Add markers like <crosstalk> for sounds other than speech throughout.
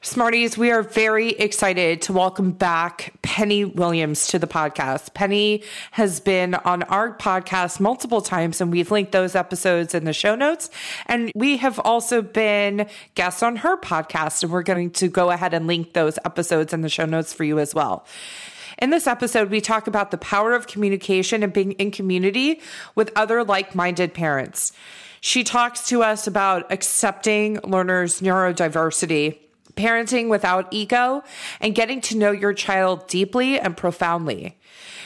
Smarties, we are very excited to welcome back Penny Williams to the podcast. Penny has been on our podcast multiple times, and we've linked those episodes in the show notes. And we have also been guests on her podcast, and we're going to go ahead and link those episodes in the show notes for you as well. In this episode, we talk about the power of communication and being in community with other like minded parents. She talks to us about accepting learners' neurodiversity parenting without ego, and getting to know your child deeply and profoundly.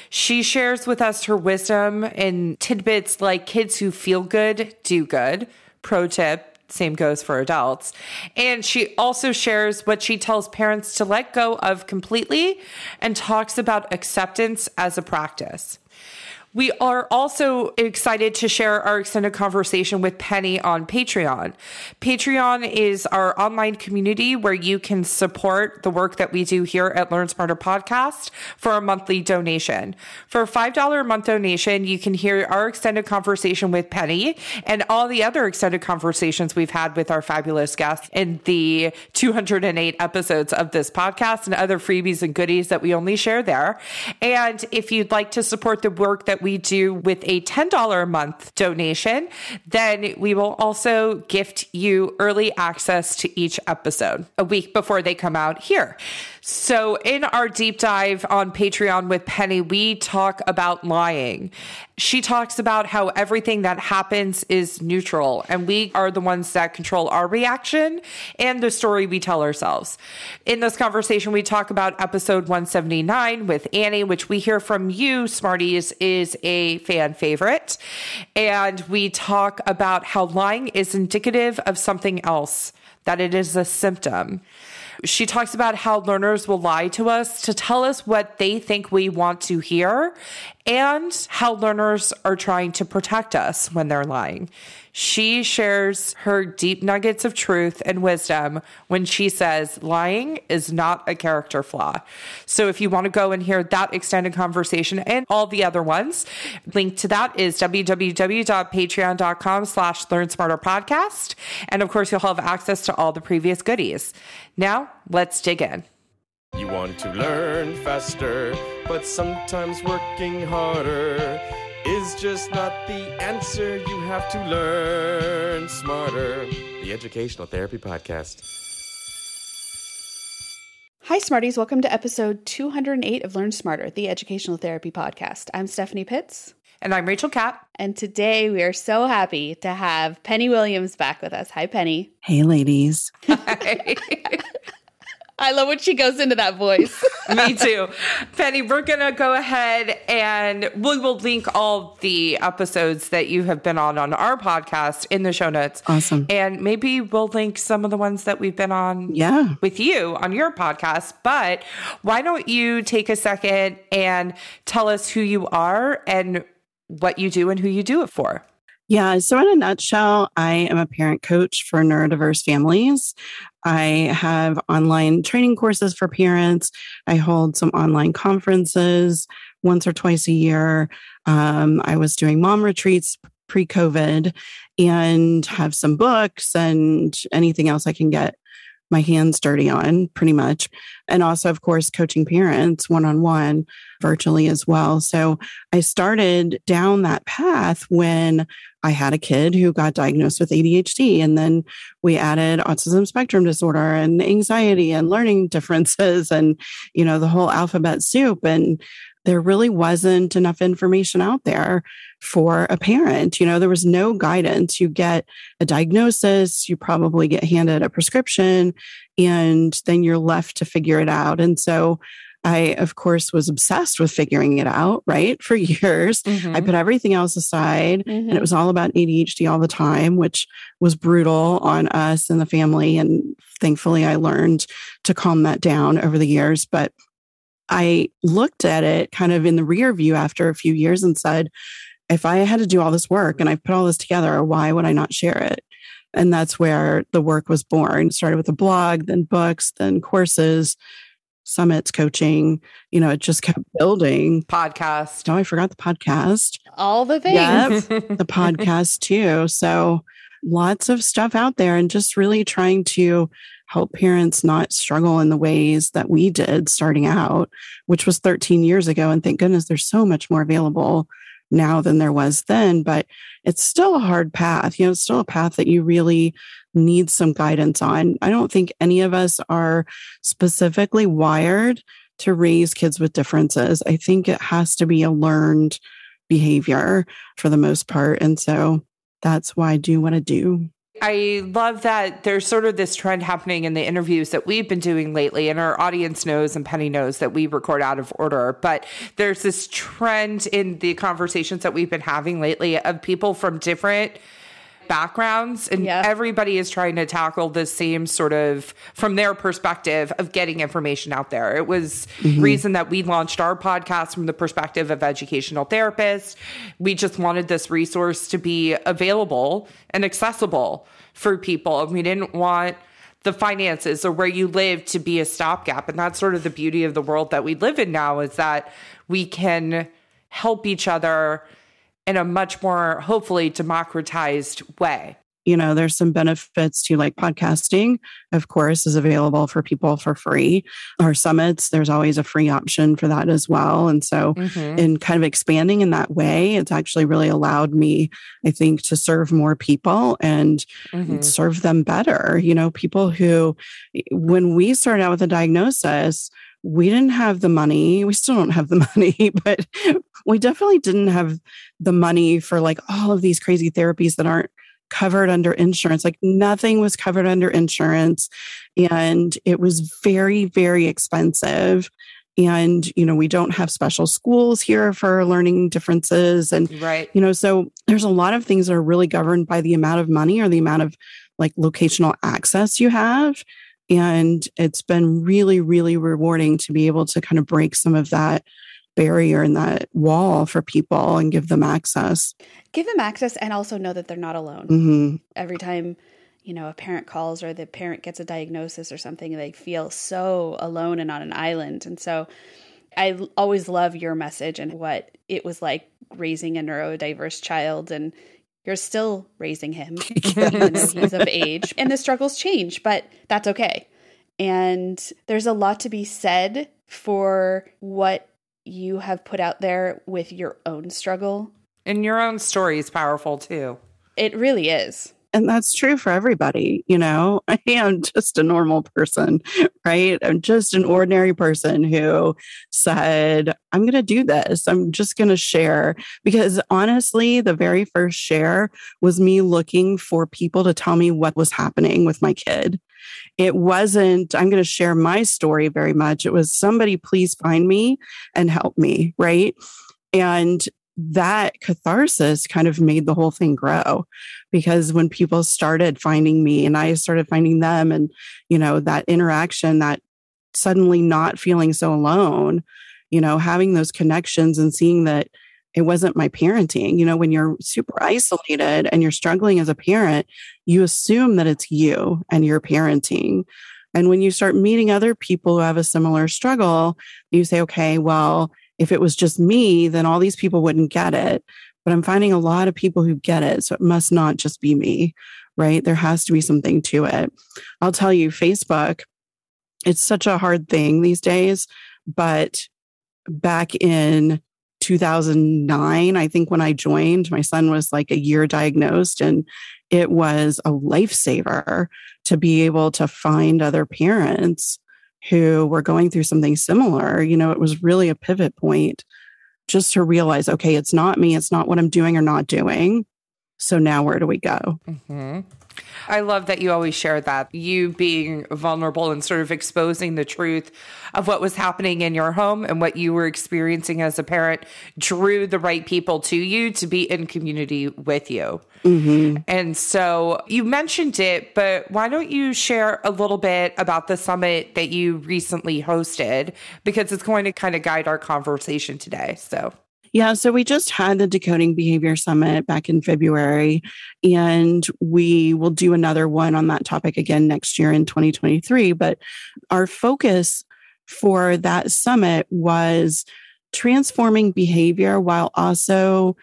She shares with us her wisdom in tidbits like kids who feel good do good. Pro tip, same goes for adults. And she also shares what she tells parents to let go of completely and talks about acceptance as a practice. We are also excited to share our extended conversation with Penny on Patreon. Patreon is our online community where you can support the work that we do here at Learn Smarter Podcast for a monthly donation. For a $5 a month donation, you can hear our extended conversation with Penny and all the other extended conversations we've had with our fabulous guests in the 208 episodes of this podcast and other freebies and goodies that we only share there. And if you'd like to support the work that we do with a $10 a month donation, then we will also gift you early access to each episode a week before they come out here. So, in our deep dive on Patreon with Penny, we talk about lying. She talks about how everything that happens is neutral, and we are the ones that control our reaction and the story we tell ourselves. In this conversation, we talk about episode 179 with Annie, which we hear from you, Smarties, is a fan favorite. And we talk about how lying is indicative of something else, that it is a symptom. She talks about how learners will lie to us to tell us what they think we want to hear and how learners are trying to protect us when they're lying. She shares her deep nuggets of truth and wisdom when she says lying is not a character flaw. So if you want to go and hear that extended conversation and all the other ones, link to that is www.patreon.com slash learn smarter podcast. And of course, you'll have access to all the previous goodies. Now let's dig in. You want to learn faster, but sometimes working harder is just not the answer. You have to learn smarter. The Educational Therapy Podcast. Hi, Smarties. Welcome to episode 208 of Learn Smarter, the Educational Therapy Podcast. I'm Stephanie Pitts. And I'm Rachel Kapp. And today we are so happy to have Penny Williams back with us. Hi, Penny. Hey, ladies. Hi. <laughs> <laughs> I love when she goes into that voice. <laughs> Me too. Penny, we're going to go ahead and we will link all the episodes that you have been on on our podcast in the show notes. Awesome. And maybe we'll link some of the ones that we've been on Yeah. with you on your podcast. But why don't you take a second and tell us who you are and what you do and who you do it for? Yeah. So, in a nutshell, I am a parent coach for neurodiverse families. I have online training courses for parents. I hold some online conferences once or twice a year. Um, I was doing mom retreats pre COVID and have some books and anything else I can get my hands dirty on, pretty much. And also, of course, coaching parents one on one virtually as well. So I started down that path when I had a kid who got diagnosed with ADHD. And then we added autism spectrum disorder and anxiety and learning <laughs> differences and, you know, the whole alphabet soup. And there really wasn't enough information out there for a parent. You know, there was no guidance. You get a diagnosis, you probably get handed a prescription, and then you're left to figure it out. And so I, of course, was obsessed with figuring it out, right? For <laughs> years. Mm-hmm. I put everything else aside Mhm. and it was all about ADHD all the time, which was brutal on us and the family. And thankfully, I learned to calm that down over the years. But I looked at it kind of in the rear view after a few years and said, if I had to do all this work and I put all this together, why would I not share it? And that's where the work was born. Started with a blog, then books, then courses, summits, coaching. You know, it just kept building. Podcast. Oh, I forgot the podcast. All the things. Yep. <laughs> the podcast too. So lots of stuff out there and just really trying to help parents not struggle in the ways that we did starting out, which was 13 years ago. And thank goodness there's so much more available now than there was then, but it's still a hard path. You know, it's still a path that you really need some guidance on. I don't think any of us are specifically wired to raise kids with differences. I think it has to be a learned behavior for the most part. And so that's why I do what I do. I love that there's sort of this trend happening in the interviews that we've been doing lately, and our audience knows and Penny knows that we record out of order. But there's this trend in the conversations that we've been having lately of people from different backgrounds and yeah. everybody is trying to tackle the same sort of from their perspective of getting information out there it was mm-hmm. reason that we launched our podcast from the perspective of educational therapists we just wanted this resource to be available and accessible for people And we didn't want the finances or where you live to be a stopgap and that's sort of the beauty of the world that we live in now is that we can help each other in a much more hopefully democratized way you know there's some benefits to like podcasting of course is available for people for free our summits there's always a free option for that as well and so mm-hmm. in kind of expanding in that way it's actually really allowed me i think to serve more people and mm-hmm. serve them better you know people who when we started out with a diagnosis we didn't have the money. We still don't have the <laughs> money, but we definitely didn't have the money for like all of these crazy therapies that aren't covered under insurance. Like nothing was covered under insurance. And it was very, very expensive. And, you know, we don't have special schools here for learning differences. And, right. you know, so there's a lot of things that are really governed by the amount of money or the amount of like locational access you have. And it's been really, really rewarding to be able to kind of break some of that barrier and that wall for people and give them access. Give them access and also know that they're not alone. Mm-hmm. Every time, you know, a parent calls or the parent gets a diagnosis or something, they feel so alone and on an island. And so I always love your message and what it was like raising a neurodiverse child and you're still raising him, <laughs> yes. even though he's of age. And the struggles change, but that's okay. And there's a lot to be said for what you have put out there with your own struggle. And your own story is powerful too. It really is and that's true for everybody you know? <laughs> I am just a normal person right? I'm just an ordinary person who said i'm going to do this. I'm just going to share. Because honestly the very first share was me looking for people to tell me what was happening with my kid. It wasn't i'm going to share my story very much. It was somebody please find me and help me right? And that catharsis kind of made the whole thing grow. Because when people started finding me and I started finding them and you know that interaction that suddenly not feeling so alone you know having those connections and seeing that it wasn't my parenting you know when you're super isolated and you're struggling as a parent you assume that it's you and your parenting. And when you start meeting other people who have a similar struggle you say okay well if it was just me, then all these people wouldn't get it. But I'm finding a lot of people who get it. So it must not just be me, right? There has to be something to it. I'll tell you, Facebook, it's such a hard thing these days. But back in 2009, I think when I joined, my son was like a year diagnosed, and it was a lifesaver to be able to find other parents who were going through something similar, you know, it was really a pivot point just to realize, okay, it's not me, it's not what I'm doing or not doing. So now where do we go? Mm-hmm. I love that you always share that. You being vulnerable and sort of exposing the truth of what was happening in your home and what you were experiencing as a parent drew the right people to you to be in community with you. Mm-hmm. And so you mentioned it, but why don't you share a little bit about the summit that you recently hosted? Because it's going to kind of guide our conversation today. So. Yeah, so we just had the Decoding Behavior Summit back in February, and we will do another one on that topic again next year in 2023. But our focus for that summit was transforming behavior while also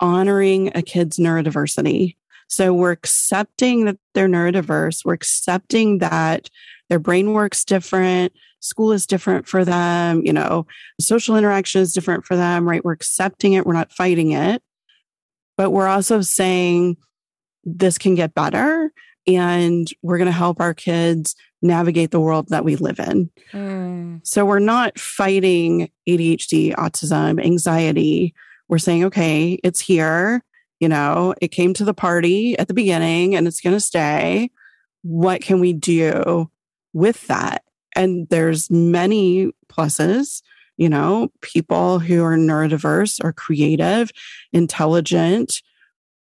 honoring a kid's neurodiversity. So we're accepting that they're neurodiverse. We're accepting that their brain works different. School is different for them. You know, social interaction is different for them, right? We're accepting it. We're not fighting it. But we're also saying this can get better and we're going to help our kids navigate the world that we live in. Mm. So we're not fighting ADHD, autism, anxiety. We're saying, okay, it's here. You know, it came to the party at the beginning and it's going to stay. What can we do with that? And there's many pluses. You know, people who are neurodiverse are creative, intelligent,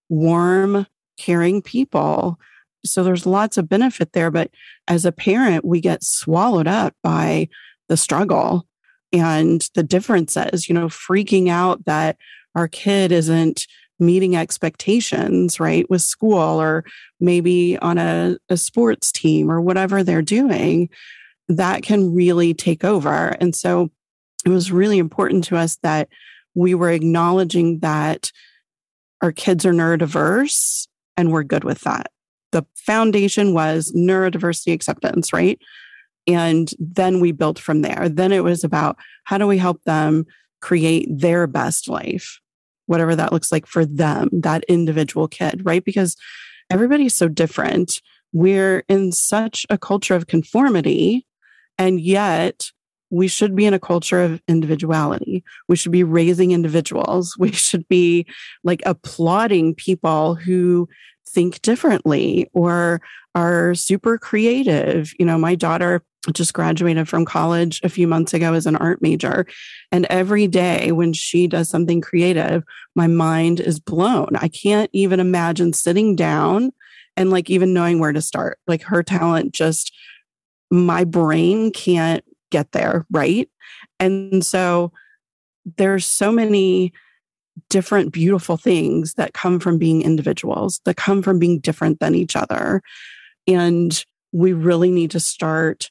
warm, caring people. So there's lots of benefit there. But as a parent, we get swallowed up by the struggle and the differences, you know, freaking out that our kid isn't meeting expectations, right, with school or maybe on a, a sports team or whatever they're doing, that can really take over. And so it was really important to us that we were acknowledging that our kids are neurodiverse and we're good with that. The foundation was neurodiversity acceptance, right? And then we built from there. Then it was about how do we help them create their best life, whatever that looks like for them, that individual kid, right? Because everybody's so different. We're in such a culture of conformity, and yet we should be in a culture of individuality. We should be raising individuals. We should be like applauding people who think differently or are super creative. You know, my daughter just graduated from college a few months ago as an art major. And every day when she does something creative, my mind is blown. I can't even imagine sitting down and like even knowing where to start. Like her talent just, my brain can't get there, right? And so there's so many different beautiful things that come from being individuals, that come from being different than each other. And we really need to start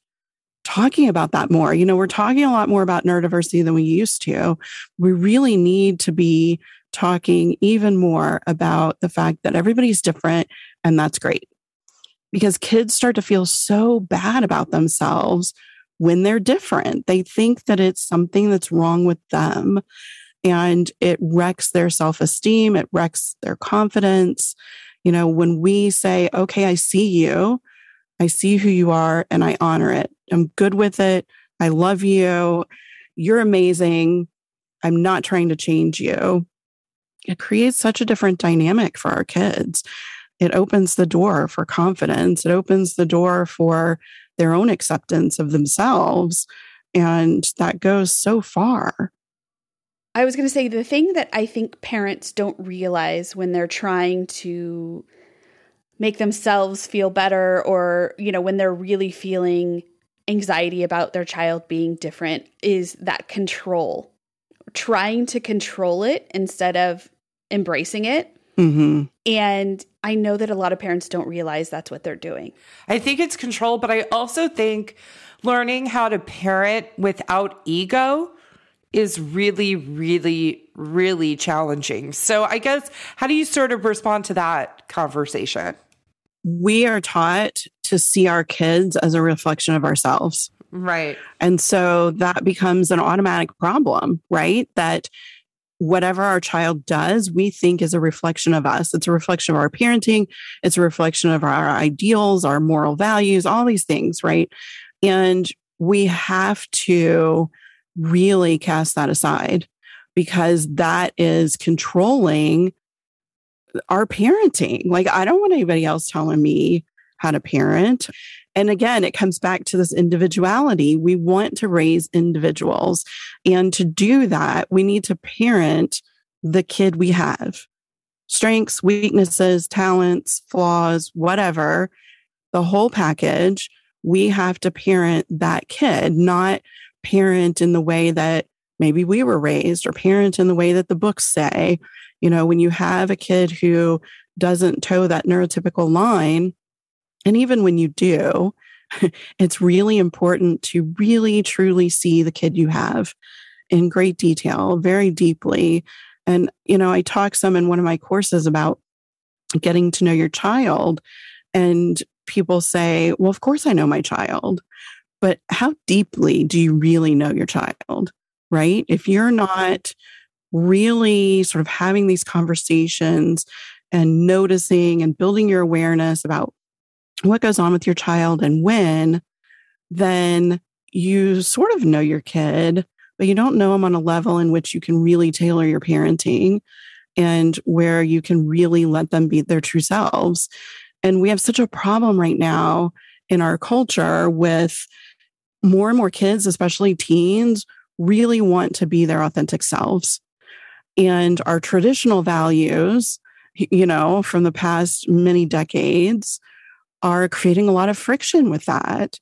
talking about that more. You know, we're talking a lot more about neurodiversity than we used to. We really need to be talking even more about the fact that everybody's different and that's great. Because kids start to feel so bad about themselves when they're different. They think that it's something that's wrong with them and it wrecks their self esteem, it wrecks their confidence. You know, when we say, okay, I see you, I see who you are, and I honor it, I'm good with it, I love you, you're amazing, I'm not trying to change you. It creates such a different dynamic for our kids. It opens the door for confidence. It opens the door for their own acceptance of themselves. And that goes so far. I was going to say the thing that I think parents don't realize when they're trying to make themselves feel better or, you know, when they're really feeling anxiety about their child being different is that control. Trying to control it instead of embracing it. Mm-hmm. And I know that a lot of parents don't realize that's what they're doing. I think it's control, but I also think learning how to parent without ego is really, really, really challenging. So, I guess, how do you sort of respond to that conversation? We are taught to see our kids as a reflection of ourselves. Right. And so that becomes an automatic problem, right? That whatever our child does, we think is a reflection of us. It's a reflection of our parenting, it's a reflection of our ideals, our moral values, all these things, right? And we have to really cast that aside because that is controlling our parenting. Like, I don't want anybody else telling me how to parent. And again, it comes back to this individuality. We want to raise individuals. And to do that, we need to parent the kid we have strengths, weaknesses, talents, flaws, whatever, the whole package. We have to parent that kid, not parent in the way that maybe we were raised or parent in the way that the books say. You know, when you have a kid who doesn't toe that neurotypical line, and even when you do, <laughs> it's really important to really truly see the kid you have in great detail, very deeply. And, you know, I talk some in one of my courses about getting to know your child. And people say, well, of course I know my child. But how deeply do you really know your child? Right? If you're not really sort of having these conversations and noticing and building your awareness about what goes on with your child and when, then you sort of know your kid, but you don't know them on a level in which you can really tailor your parenting and where you can really let them be their true selves. And we have such a problem right now in our culture with more and more kids, especially teens, really want to be their authentic selves. And our traditional values, you know, from the past many decades, are creating a lot of friction with that.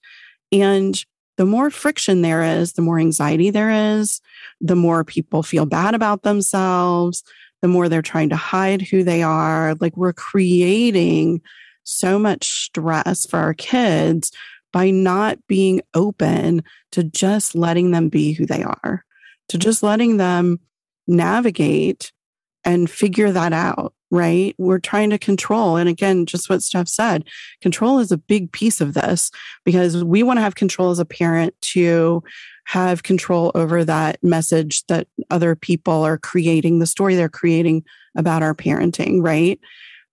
And the more friction there is, the more anxiety there is, the more people feel bad about themselves, the more they're trying to hide who they are. Like we're creating so much stress for our kids by not being open to just letting them be who they are, to just letting them navigate and figure that out right? We're trying to control. And again, just what Steph said, control is a big piece of this because we want to have control as a parent to have control over that message that other people are creating, the story they're creating about our parenting, right?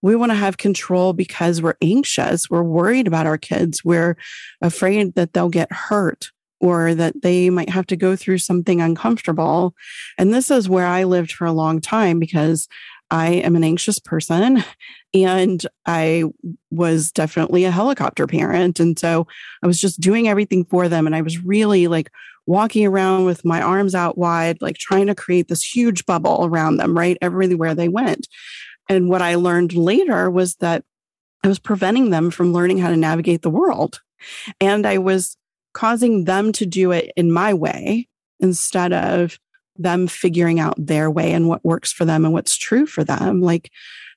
We want to have control because we're anxious. We're worried about our kids. We're afraid that they'll get hurt or that they might have to go through something uncomfortable. And this is where I lived for a long time because I am an anxious person and I was definitely a helicopter parent. And so I was just doing everything for them. And I was really like walking around with my arms out wide, like trying to create this huge bubble around them, right? Everywhere they went. And what I learned later was that I was preventing them from learning how to navigate the world. And I was causing them to do it in my way instead of them figuring out their way and what works for them and what's true for them. Like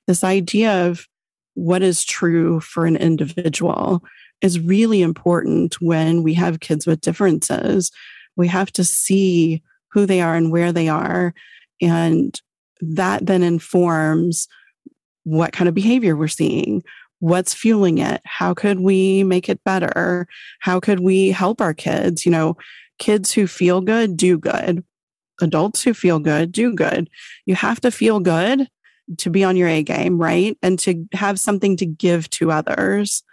this idea of what is true for an individual is really important when we have kids with differences. We have to see who they are and where they are. And that then informs what kind of behavior we're seeing, what's fueling it, how could we make it better, how could we help our kids? You know, kids who feel good do good adults who feel good do good. You have to feel good to be on your A game, right? And to have something to give to others.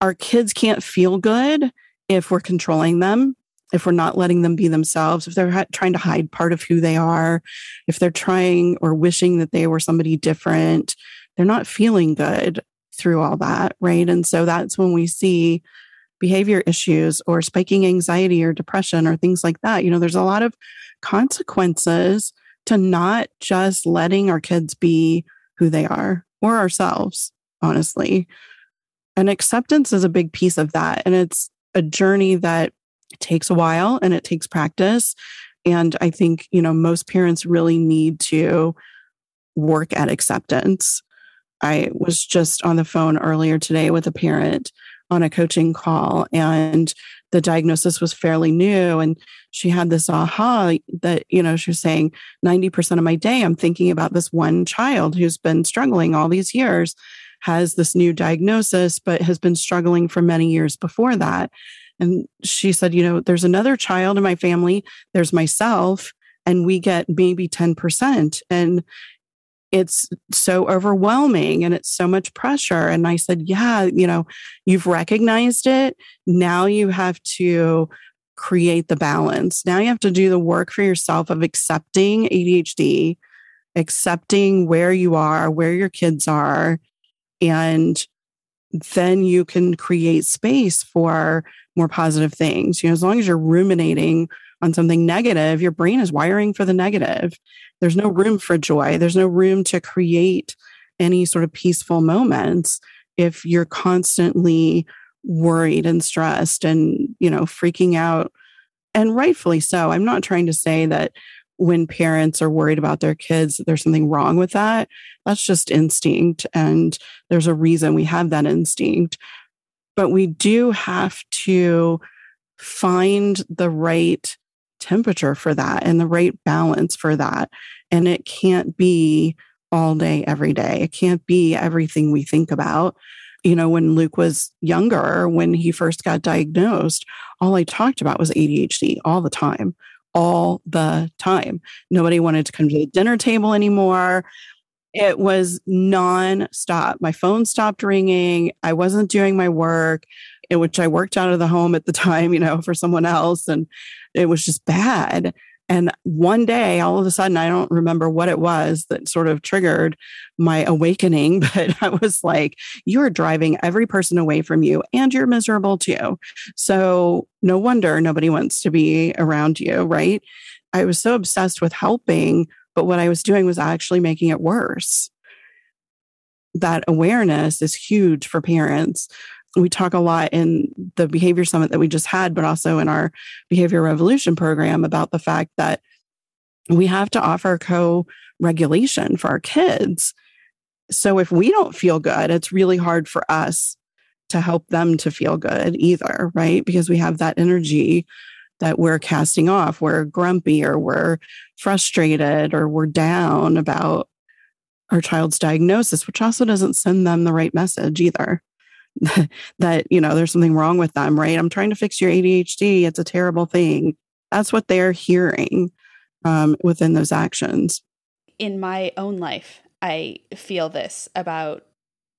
Our kids can't feel good if we're controlling them, if we're not letting them be themselves, if they're ha- trying to hide part of who they are, if they're trying or wishing that they were somebody different, they're not feeling good through all that, right? And so that's when we see behavior issues or spiking anxiety or depression or things like that. You know, there's a lot of consequences to not just letting our kids be who they are or ourselves, honestly. And acceptance is a big piece of that. And it's a journey that takes a while and it takes practice. And I think, you know, most parents really need to work at acceptance. I was just on the phone earlier today with a parent on a coaching call and the diagnosis was fairly new and she had this aha that you know she was saying 90% of my day i'm thinking about this one child who's been struggling all these years has this new diagnosis but has been struggling for many years before that. And she said you know there's another child in my family there's myself and we get maybe 10% and it's so overwhelming and it's so much pressure. And I said, Yeah, you know, you've recognized it. Now you have to create the balance. Now you have to do the work for yourself of accepting ADHD, accepting where you are, where your kids are, and then you can create space for more positive things. You know, as long as you're ruminating on something negative, your brain is wiring for the negative. There's no room for joy. There's no room to create any sort of peaceful moments if you're constantly worried and stressed and, you know, freaking out. And rightfully so. I'm not trying to say that when parents are worried about their kids, there's something wrong with that. That's just instinct. And there's a reason we have that instinct. But we do have to find the right temperature for that and the right balance for that. And it can't be all day, every day. It can't be everything we think about. You know, when Luke was younger, when he first got diagnosed, all I talked about was ADHD all the time, all the time. Nobody wanted to come to the dinner table anymore. It was non-stop. My phone stopped ringing. I wasn't doing my work, in which I worked out of the home at the time, you know, for someone else. And it was just bad. And one day, all of a sudden, I don't remember what it was that sort of triggered my awakening, <laughs> but I was like, you are driving every person away from you and you're miserable too. So no wonder nobody wants to be around you, right? I was so obsessed with helping, but what I was doing was actually making it worse. That awareness is huge for parents we talk a lot in the behavior summit that we just had, but also in our behavior revolution program about the fact that we have to offer co regulation for our kids. So if we don't feel good, it's really hard for us to help them to feel good either, right? Because we have that energy that we're casting off. We're grumpy or we're frustrated or we're down about our child's diagnosis, which also doesn't send them the right message either. <laughs> that, you know, there's something wrong with them, right? I'm trying to fix your ADHD. It's a terrible thing. That's what they're hearing um, within those actions. In my own life, I feel this about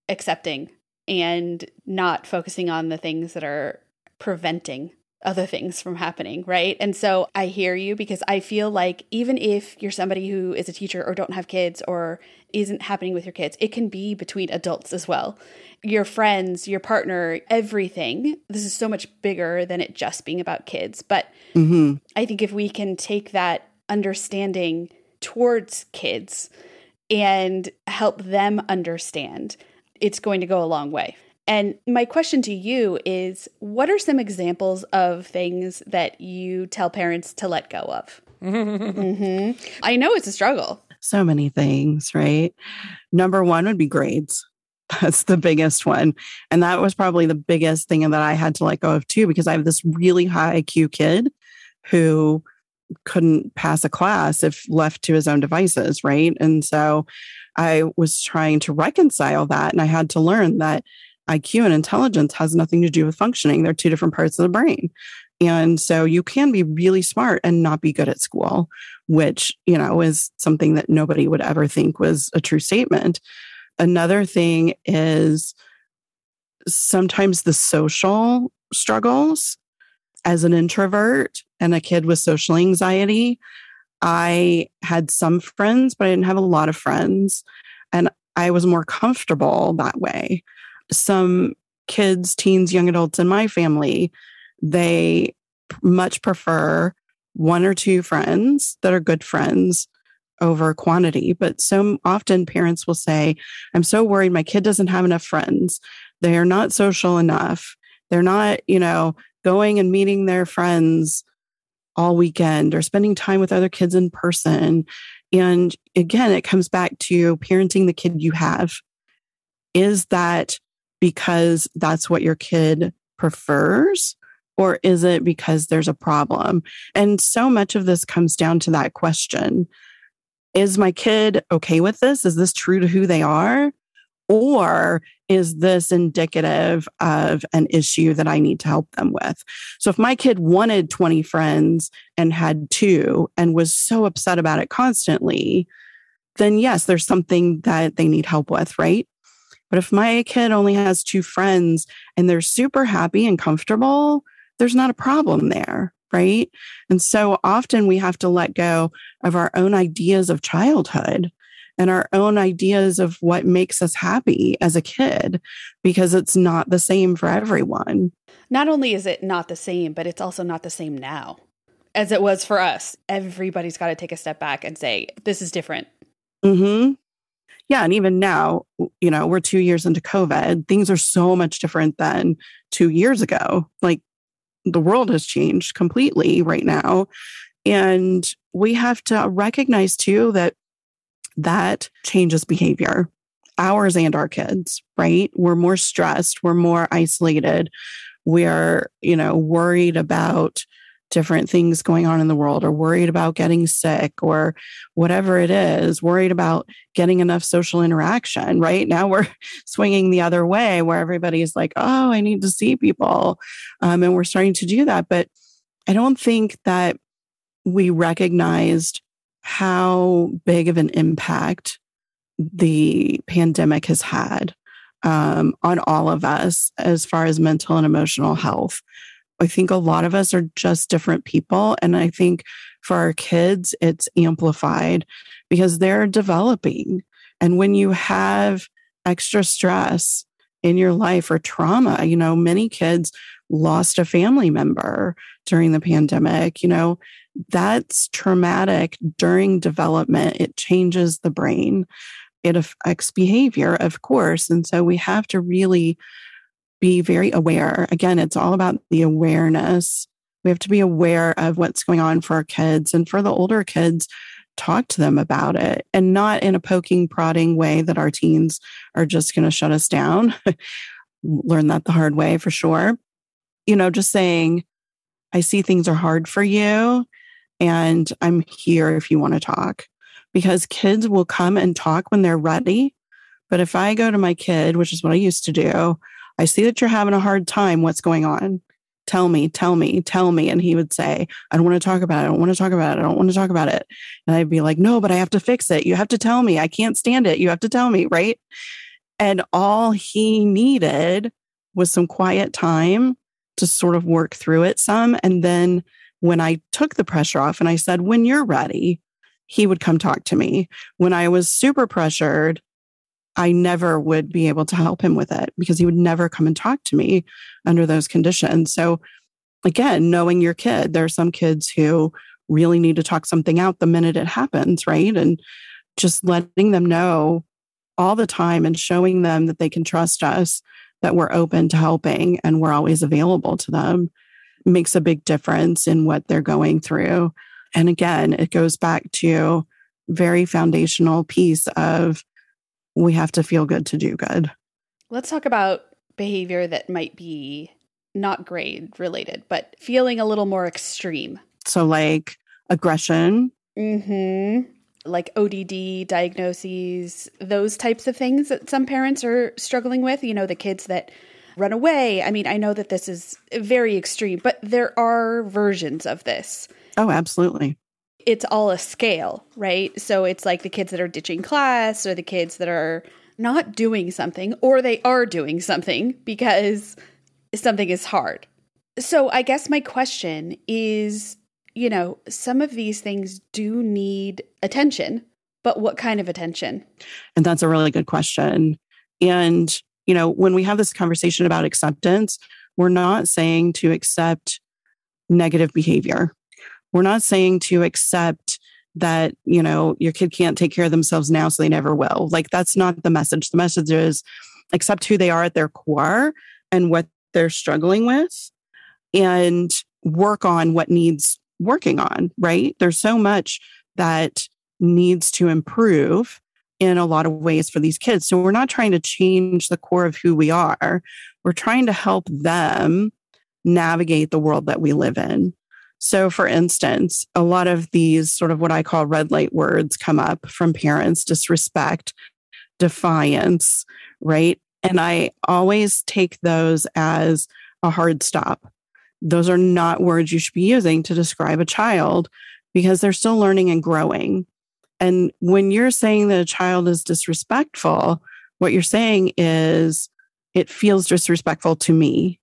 accepting and not focusing on the things that are preventing other things from happening, right? And so I hear you because I feel like even if you're somebody who is a teacher or don't have kids or isn't happening with your kids, it can be between adults as well. Your friends, your partner, everything. This is so much bigger than it just being about kids. But mm-hmm. I think if we can take that understanding towards kids and help them understand, it's going to go a long way. And my question to you is what are some examples of things that you tell parents to let go of? <laughs> mm-hmm. I know it's a struggle. So many things, right? Number one would be grades. <laughs> That's the biggest one. And that was probably the biggest thing that I had to let go of too, because I have this really high IQ kid who couldn't pass a class if left to his own devices, right? And so I was trying to reconcile that. And I had to learn that IQ and intelligence has nothing to do with functioning. They're two different parts of the brain. And so you can be really smart and not be good at school, which, you know, is something that nobody would ever think was a true statement. Another thing is sometimes the social struggles as an introvert and a kid with social anxiety. I had some friends, but I didn't have a lot of friends. And I was more comfortable that way some kids, teens, young adults in my family, they much prefer one or two friends that are good friends over quantity. But so often parents will say, I'm so worried my kid doesn't have enough friends. They are not social enough. They're not, you know, going and meeting their friends all weekend or spending time with other kids in person. And again, it comes back to parenting the kid you have. Is that because that's what your kid prefers? Or is it because there's a problem? And so much of this comes down to that question Is my kid okay with this? Is this true to who they are? Or is this indicative of an issue that I need to help them with? So, if my kid wanted 20 friends and had two and was so upset about it constantly, then yes, there's something that they need help with, right? But if my kid only has two friends and they're super happy and comfortable, there's not a problem there. Right. And so often we have to let go of our own ideas of childhood and our own ideas of what makes us happy as a kid because it's not the same for everyone. Not only is it not the same, but it's also not the same now as it was for us. Everybody's got to take a step back and say, this is different. Mm-hmm yeah, and even now, you know, we're two years into COVID. Things are so much different than two years ago. Like the world has changed completely right now. And we have to recognize too that that changes behavior, ours and our kids, right? We're more stressed, we're more isolated, we're, you know, worried about different things going on in the world or worried about getting sick or whatever it is, worried about getting enough social interaction. Right now, we're <laughs> swinging the other way where everybody's like, oh, I need to see people. Um, and we're starting to do that. But I don't think that we recognized how big of an impact the pandemic has had um, on all of us as far as mental and emotional health. I think a lot of us are just different people. And I think for our kids, it's amplified because they're developing. And when you have extra stress in your life or trauma, you know, many kids lost a family member during the pandemic, you know, that's traumatic during development. It changes the brain it affects behavior, of course. And so we have to really be very aware. Again, it's all about the awareness. We have to be aware of what's going on for our kids and for the older kids, talk to them about it and not in a poking, prodding way that our teens are just going to shut us down. <laughs> Learn that the hard way for sure. You know, just saying, I see things are hard for you and I'm here if you want to talk because kids will come and talk when they're ready. But if I go to my kid, which is what I used to do, I see that you're having a hard time. What's going on? Tell me, tell me, tell me. And he would say, I don't want to talk about it. I don't want to talk about it. I don't want to talk about it. And I'd be like, no, but I have to fix it. You have to tell me. I can't stand it. You have to tell me. Right. And all he needed was some quiet time to sort of work through it some. And then when I took the pressure off and I said, when you're ready, he would come talk to me. When I was super pressured, I never would be able to help him with it because he would never come and talk to me under those conditions. So, again, knowing your kid, there are some kids who really need to talk something out the minute it happens, right? And just letting them know all the time and showing them that they can trust us, that we're open to helping and we're always available to them makes a big difference in what they're going through. And again, it goes back to very foundational piece of we have to feel good to do good. Let's talk about behavior that might be not grade related, but feeling a little more extreme. So like aggression. Mm-hmm. Like ODD diagnoses, those types of things that some parents are struggling with. You know, the kids that run away. I mean, I know that this is very extreme, but there are versions of this. Oh, absolutely. It's all a scale, right? So it's like the kids that are ditching class or the kids that are not doing something or they are doing something because something is hard. So I guess my question is you know, some of these things do need attention, but what kind of attention? And that's a really good question. And, you know, when we have this conversation about acceptance, we're not saying to accept negative behavior. We're not saying to accept that, you know, your kid can't take care of themselves now, so they never will. Like, that's not the message. The message is accept who they are at their core and what they're struggling with and work on what needs working on, right? There's so much that needs to improve in a lot of ways for these kids. So we're not trying to change the core of who we are. We're trying to help them navigate the world that we live in. So, for instance, a lot of these sort of what I call red light words come up from parents disrespect, defiance, right? And I always take those as a hard stop. Those are not words you should be using to describe a child because they're still learning and growing. And when you're saying that a child is disrespectful, what you're saying is it feels disrespectful to me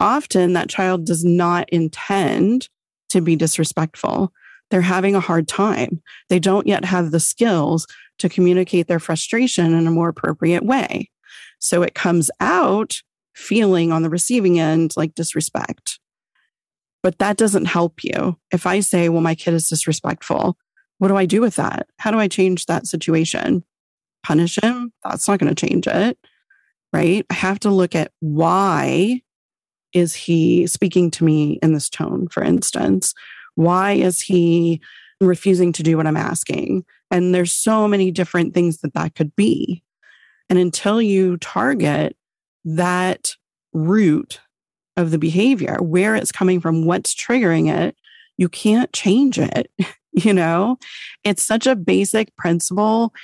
often that child does not intend to be disrespectful. They're having a hard time. They don't yet have the skills to communicate their frustration in a more appropriate way. So it comes out feeling on the receiving end like disrespect. But that doesn't help you. If I say, well, my kid is disrespectful, what do I do with that? How do I change that situation? Punish him? That's not going to change it. Right? I have to look at why is he speaking to me in this tone, for instance? Why is he refusing to do what I'm asking? And there's so many different things that that could be. And until you target that root of the behavior, where it's coming from, what's triggering it, you can't change it. <laughs> you know, it's such a basic principle.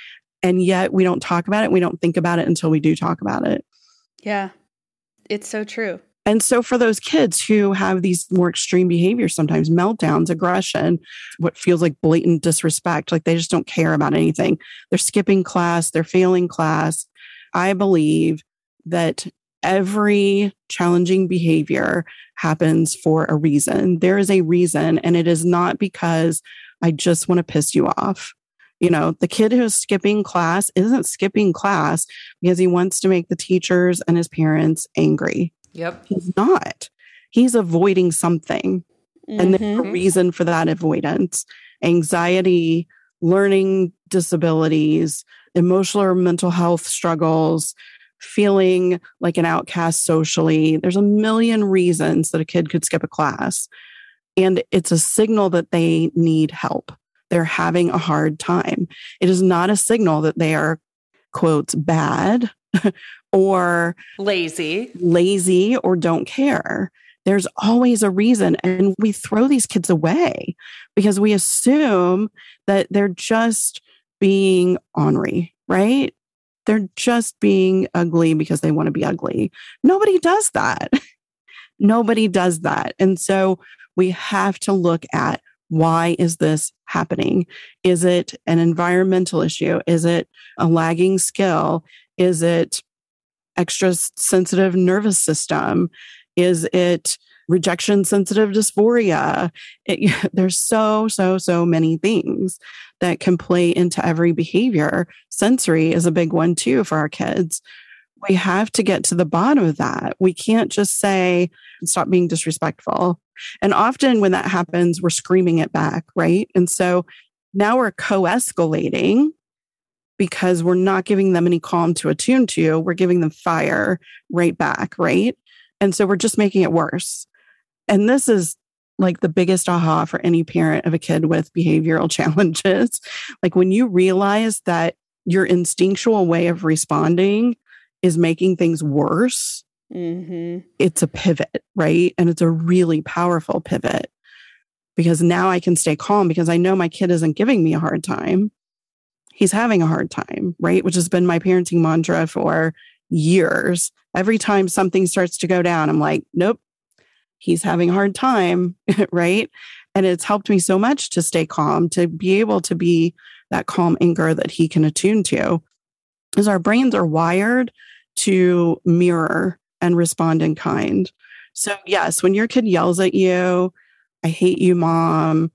And yet we don't talk about it. We don't think about it until we do talk about it. Yeah, it's so true. And so, for those kids who have these more extreme behaviors, sometimes meltdowns, aggression, what feels like blatant disrespect, like they just don't care about anything, they're skipping class, they're failing class. I believe that every challenging behavior happens for a reason. There is a reason, and it is not because I just want to piss you off. You know, the kid who's skipping class isn't skipping class because he wants to make the teachers and his parents angry. Yep. He's not. He's avoiding something. Mm-hmm. And there's a reason for that avoidance anxiety, learning disabilities, emotional or mental health struggles, feeling like an outcast socially. There's a million reasons that a kid could skip a class. And it's a signal that they need help. They're having a hard time. It is not a signal that they are, quotes, bad <laughs> or lazy, lazy or don't care. There's always a reason. And we throw these kids away because we assume that they're just being ornery, right? They're just being ugly because they want to be ugly. Nobody does that. <laughs> Nobody does that. And so we have to look at why is this happening? Is it an environmental issue? Is it a lagging skill? Is it extra sensitive nervous system? Is it rejection sensitive dysphoria? It, <laughs> there's so, so, so many things that can play into every behavior. Sensory is a big one too for our kids. We have to get to the bottom of that. We can't just say, stop being disrespectful. And often when that happens, we're screaming it back, right? And so now we're co escalating because we're not giving them any calm to attune to. We're giving them fire right back, right? And so we're just making it worse. And this is like the biggest aha for any parent of a kid with behavioral <laughs> challenges. like when you realize that your instinctual way of responding is making things worse, mm-hmm. it's a pivot, right? And it's a really powerful pivot because now I can stay calm because I know my kid isn't giving me a hard time he's having a hard time, right? Which has been my parenting mantra for years. Every time something starts to go down, I'm like, nope, he's having a hard time, <laughs> right? And it's helped me so much to stay calm, to be able to be that calm anchor that he can attune to. Because our brains are wired to mirror and respond in kind. So, yes, when your kid yells at you, I hate you, mom,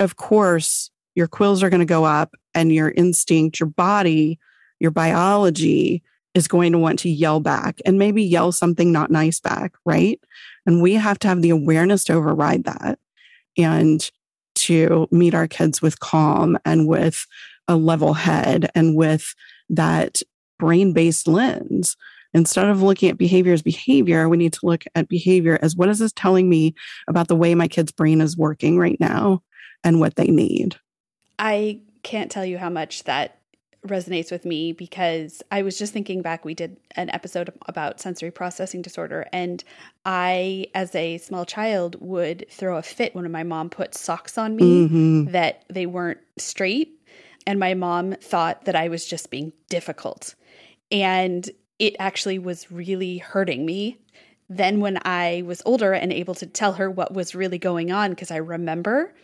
of course, your quills are going to go up and your instinct, your body, your biology is going to want to yell back and maybe yell something not nice back, right? And we have to have the awareness to override that and to meet our kids with calm and with a level head and with that brain based lens. Instead of looking at behavior as behavior, we need to look at behavior as what is this telling me about the way my kid's brain is working right now and what they need. I can't tell you how much that resonates with me because I was just thinking back. We did an episode about sensory processing disorder, and I, as a small child, would throw a fit when my mom put socks on me mm-hmm. that they weren't straight. And my mom thought that I was just being difficult. And it actually was really hurting me. Then, when I was older and able to tell her what was really going on, because I remember,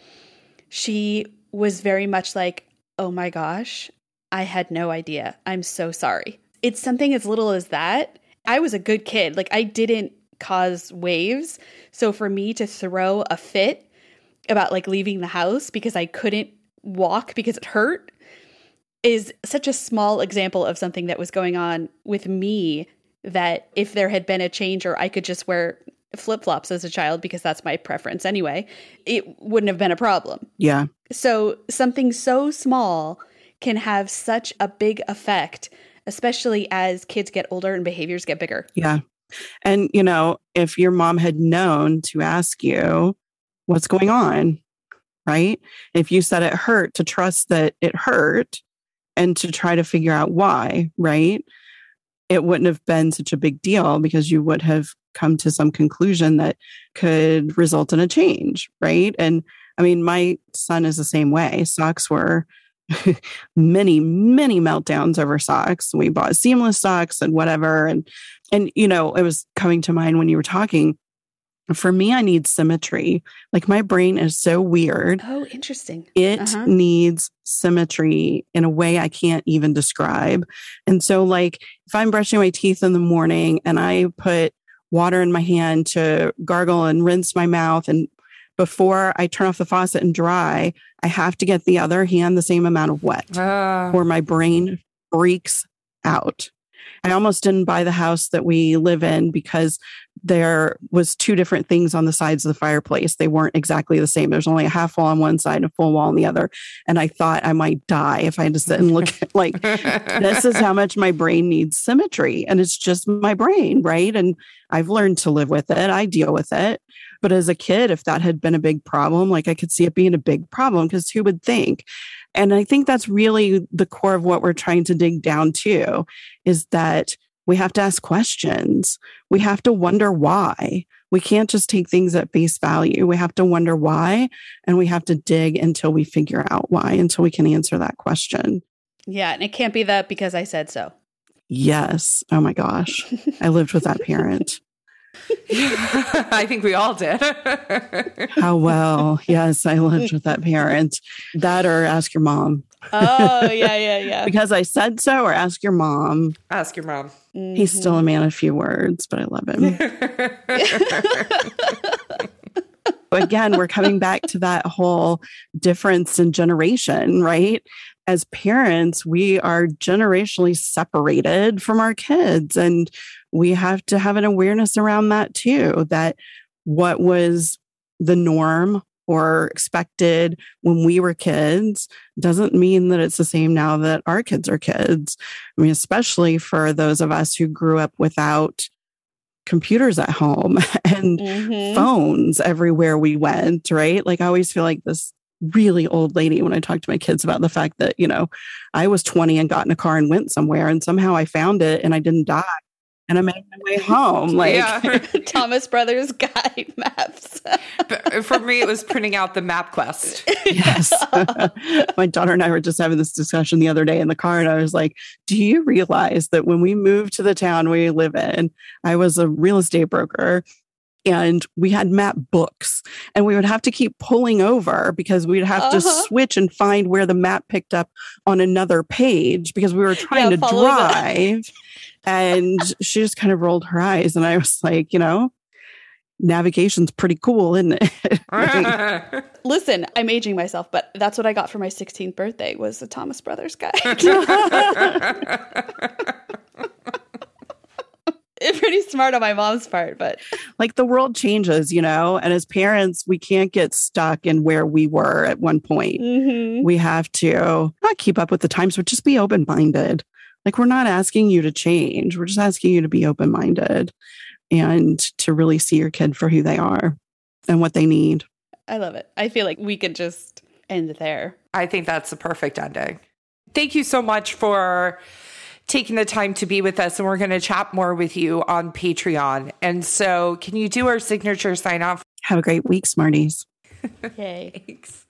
she was very much like, oh my gosh, I had no idea. I'm so sorry. It's something as little as that. I was a good kid. Like, I didn't cause waves. So for me to throw a fit about like leaving the house because I couldn't walk because it hurt is such a small example of something that was going on with me that if there had been a change or I could just wear flip flops as a child because that's my preference anyway, it wouldn't have been a problem. Yeah. So something so small can have such a big effect, especially as kids get older and behaviors get bigger. Yeah. And, you know, if your mom had known to ask you what's going on, right? If you said it hurt, to trust that it hurt and to try to figure out why, right? It wouldn't have been such a big deal because you would have come to some conclusion that could result in a change, right? And I mean, my son is the same way. Socks were <laughs> many, many meltdowns over socks. We bought seamless socks and whatever. And and you know, it was coming to mind when you were talking for me, I need symmetry. Like my brain is so weird. Oh, interesting. It uh-huh. needs symmetry in a way I can't even describe. And so, like, if I'm brushing my teeth in the morning and I put water in my hand to gargle and rinse my mouth, and before I turn off the faucet and dry, I have to get the other hand the same amount of wet, uh. or my brain freaks out. I almost didn't buy the house that we live in because there was two different things on the sides of the fireplace. They weren't exactly the same. There's only a half wall on one side and a full wall on the other. And I thought I might die if I had to sit and look at like <laughs> this is how much my brain needs symmetry. And it's just my brain, right? And I've learned to live with it. I deal with it. But as a kid, if that had been a big problem, like I could see it being a big problem because who would think? And I think that's really the core of what we're trying to dig down to is that we have to ask questions. We have to wonder why. We can't just take things at face value. We have to wonder why, and we have to dig until we figure out why, until we can answer that question. Yeah. And it can't be that because I said so. Yes. Oh my gosh. <laughs> I lived with that parent. <laughs> I think we all did. <laughs> How well. Yes, I lived with that parent. That or ask your mom. Oh, yeah, yeah, <laughs> yeah. because I said so, or ask your mom. Ask your mom. Mm-hmm. He's still a man of few words, but I love him. again, we're coming back to that whole difference in generation, right? As parents, we are generationally separated from our kids. And we have to have an awareness around that too that what was the norm or expected when we were kids doesn't mean that it's the same now that our kids are kids. I mean, especially for those of us who grew up without computers at home <laughs> and mm-hmm. phones everywhere we went, right? Like, I always feel like this really old lady when I talk to my kids about the fact that, you know, I was 20 and got in a car and went somewhere and somehow I found it and I didn't die and I made my way home. Like yeah. <laughs> <laughs> Thomas Brothers guide <laughs> maps. For me, it was printing out the MapQuest. Yes. my daughter and I were just having this discussion the other day in the car, and I was like, Do you realize that when we moved to the town we live in, I was a real estate broker and we had map books and we would have to keep pulling over because we'd have uh-huh. to switch and find where the map picked up on another page because we were trying yeah, to drive and she just kind of rolled her eyes. And I was like, you know, navigation's pretty cool, isn't it? <laughs> <laughs> Listen, I'm aging myself, but that's what I got for my 16th birthday was the Thomas Brothers guide. <laughs> pretty smart on my mom's part, but like the world changes, you know, and as parents, we can't get stuck in where we were at one point. Mm-hmm. We have to not keep up with the times, but just be open minded. Like, we're not asking you to change. We're just asking you to be open minded and to really see your kid for who they are and what they need. I love it. I feel like we could just end there. I think that's the perfect ending. Thank you so much for taking the time to be with us. And we're going to chat more with you on Patreon. And so, can you do our signature sign off? Have a great week, Smarties. <laughs> Yay. Thanks.